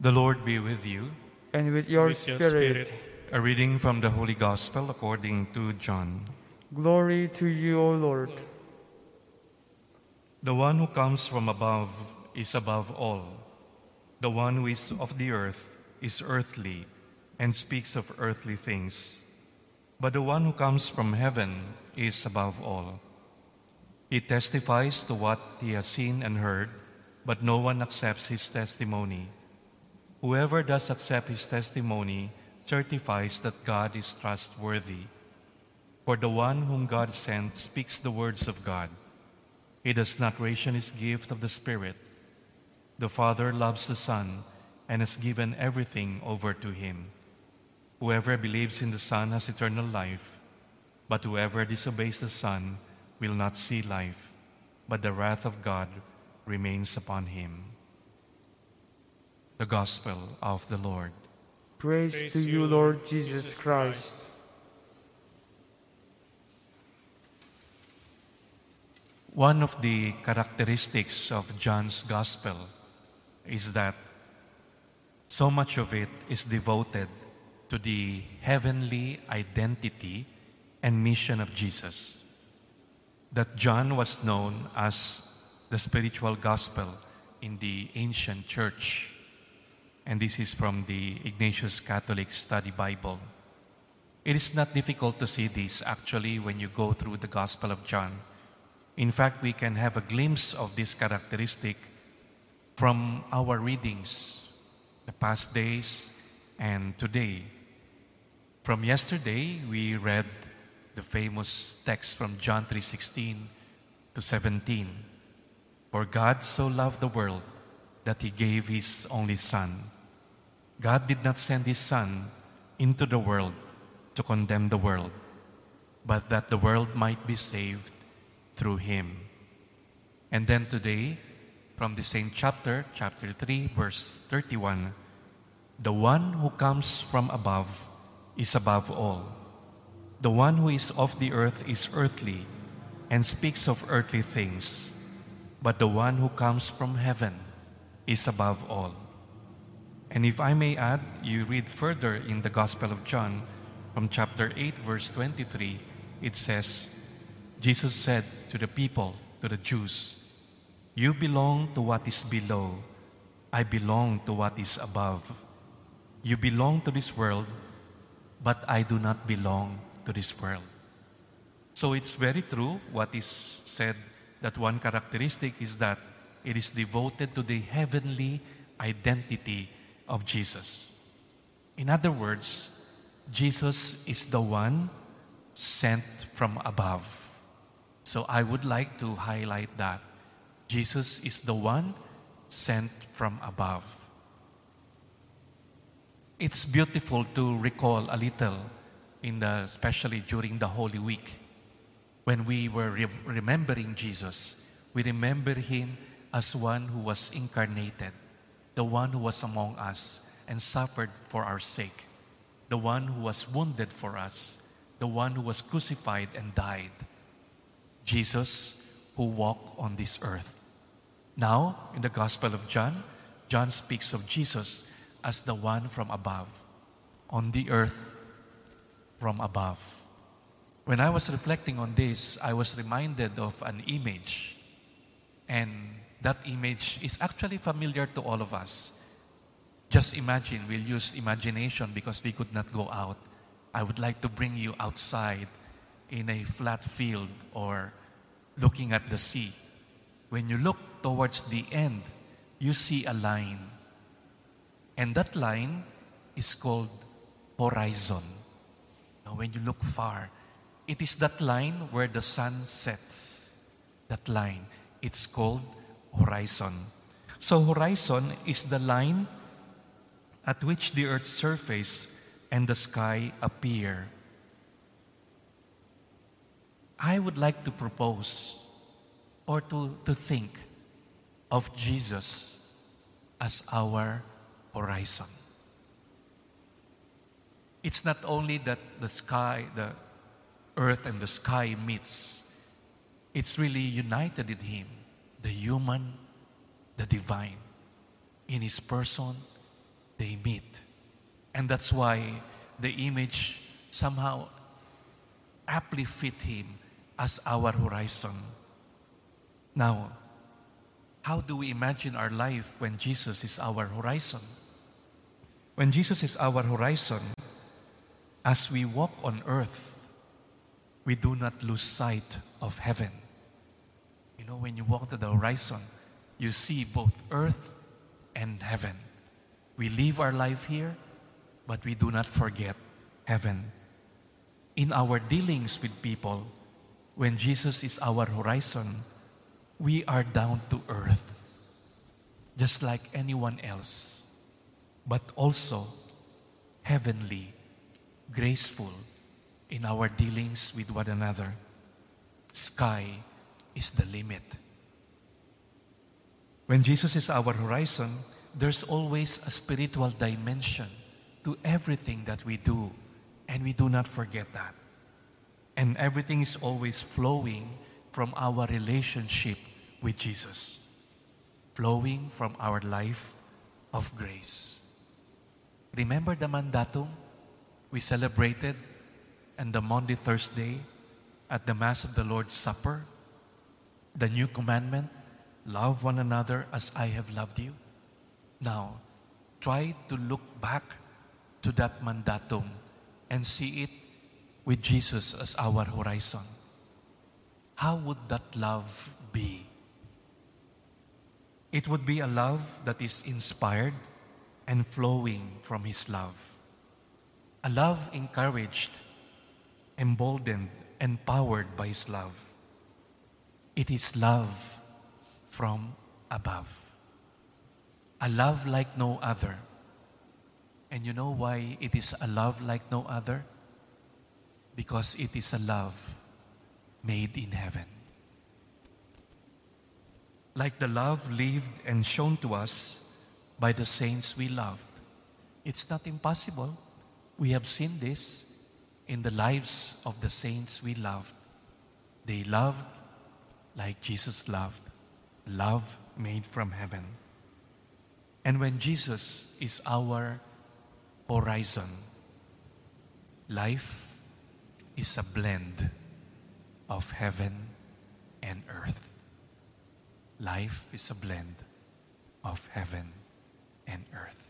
The Lord be with you. and with your With your spirit. spirit. A reading from the Holy Gospel according to John. Glory to you, O Lord. The one who comes from above is above all. The one who is of the earth is earthly and speaks of earthly things. But the one who comes from heaven is above all. He testifies to what he has seen and heard, but no one accepts his testimony. Whoever does accept his testimony certifies that God is trustworthy. For the one whom God sent speaks the words of God. He does not ration his gift of the Spirit. The Father loves the Son and has given everything over to him. Whoever believes in the Son has eternal life, but whoever disobeys the Son will not see life, but the wrath of God remains upon him. The Gospel of the Lord. Praise, Praise to you, you, Lord Jesus Christ. One of the characteristics of John's Gospel is that so much of it is devoted to the heavenly identity and mission of Jesus. That John was known as the spiritual gospel in the ancient church. And this is from the Ignatius Catholic Study Bible. It is not difficult to see this actually when you go through the Gospel of John. In fact, we can have a glimpse of this characteristic from our readings, the past days and today. From yesterday, we read the famous text from John 3:16 to 17. For God so loved the world that he gave his only son. God did not send his son into the world to condemn the world, but that the world might be saved through him. And then today, from the same chapter, chapter 3, verse 31, the one who comes from above is above all. The one who is of the earth is earthly and speaks of earthly things, but the one who comes from heaven is above all. And if I may add, you read further in the Gospel of John from chapter 8, verse 23, it says, Jesus said to the people, to the Jews, You belong to what is below, I belong to what is above. You belong to this world, but I do not belong to this world. So it's very true what is said that one characteristic is that it is devoted to the heavenly identity of Jesus. In other words, Jesus is the one sent from above. So I would like to highlight that. Jesus is the one sent from above. It's beautiful to recall a little in the especially during the Holy Week when we were re- remembering Jesus. We remember him as one who was incarnated, the one who was among us and suffered for our sake, the one who was wounded for us, the one who was crucified and died. Jesus who walked on this earth. Now, in the Gospel of John, John speaks of Jesus as the one from above, on the earth from above. When I was reflecting on this, I was reminded of an image. And that image is actually familiar to all of us. Just imagine, we'll use imagination because we could not go out. I would like to bring you outside in a flat field or looking at the sea. When you look towards the end, you see a line. And that line is called horizon. Now, when you look far, it is that line where the sun sets. That line, it's called horizon. So, horizon is the line at which the earth's surface and the sky appear. I would like to propose or to, to think of Jesus as our horizon. It's not only that the sky, the earth and the sky meets, it's really united in Him, the human, the divine, in His person they meet. And that's why the image somehow aptly fit him as our horizon. Now, how do we imagine our life when Jesus is our horizon? When Jesus is our horizon, as we walk on earth, we do not lose sight of heaven. You know, when you walk to the horizon, you see both earth and heaven. We live our life here, but we do not forget heaven. In our dealings with people, when Jesus is our horizon, we are down to earth, just like anyone else, but also heavenly, graceful in our dealings with one another. Sky is the limit. When Jesus is our horizon, there's always a spiritual dimension to everything that we do, and we do not forget that. And everything is always flowing from our relationship with Jesus, flowing from our life of grace. Remember the mandatum we celebrated and the Maundy Thursday at the Mass of the Lord's Supper? The new commandment love one another as I have loved you. Now, try to look back to that mandatum and see it with Jesus as our horizon. How would that love be? It would be a love that is inspired and flowing from His love. A love encouraged, emboldened, empowered by His love. It is love from above. A love like no other. And you know why it is a love like no other? Because it is a love made in heaven. Like the love lived and shown to us by the saints we loved. It's not impossible. We have seen this in the lives of the saints we loved. They loved like Jesus loved, love made from heaven. And when Jesus is our horizon, life is a blend of heaven and earth. Life is a blend of heaven and earth.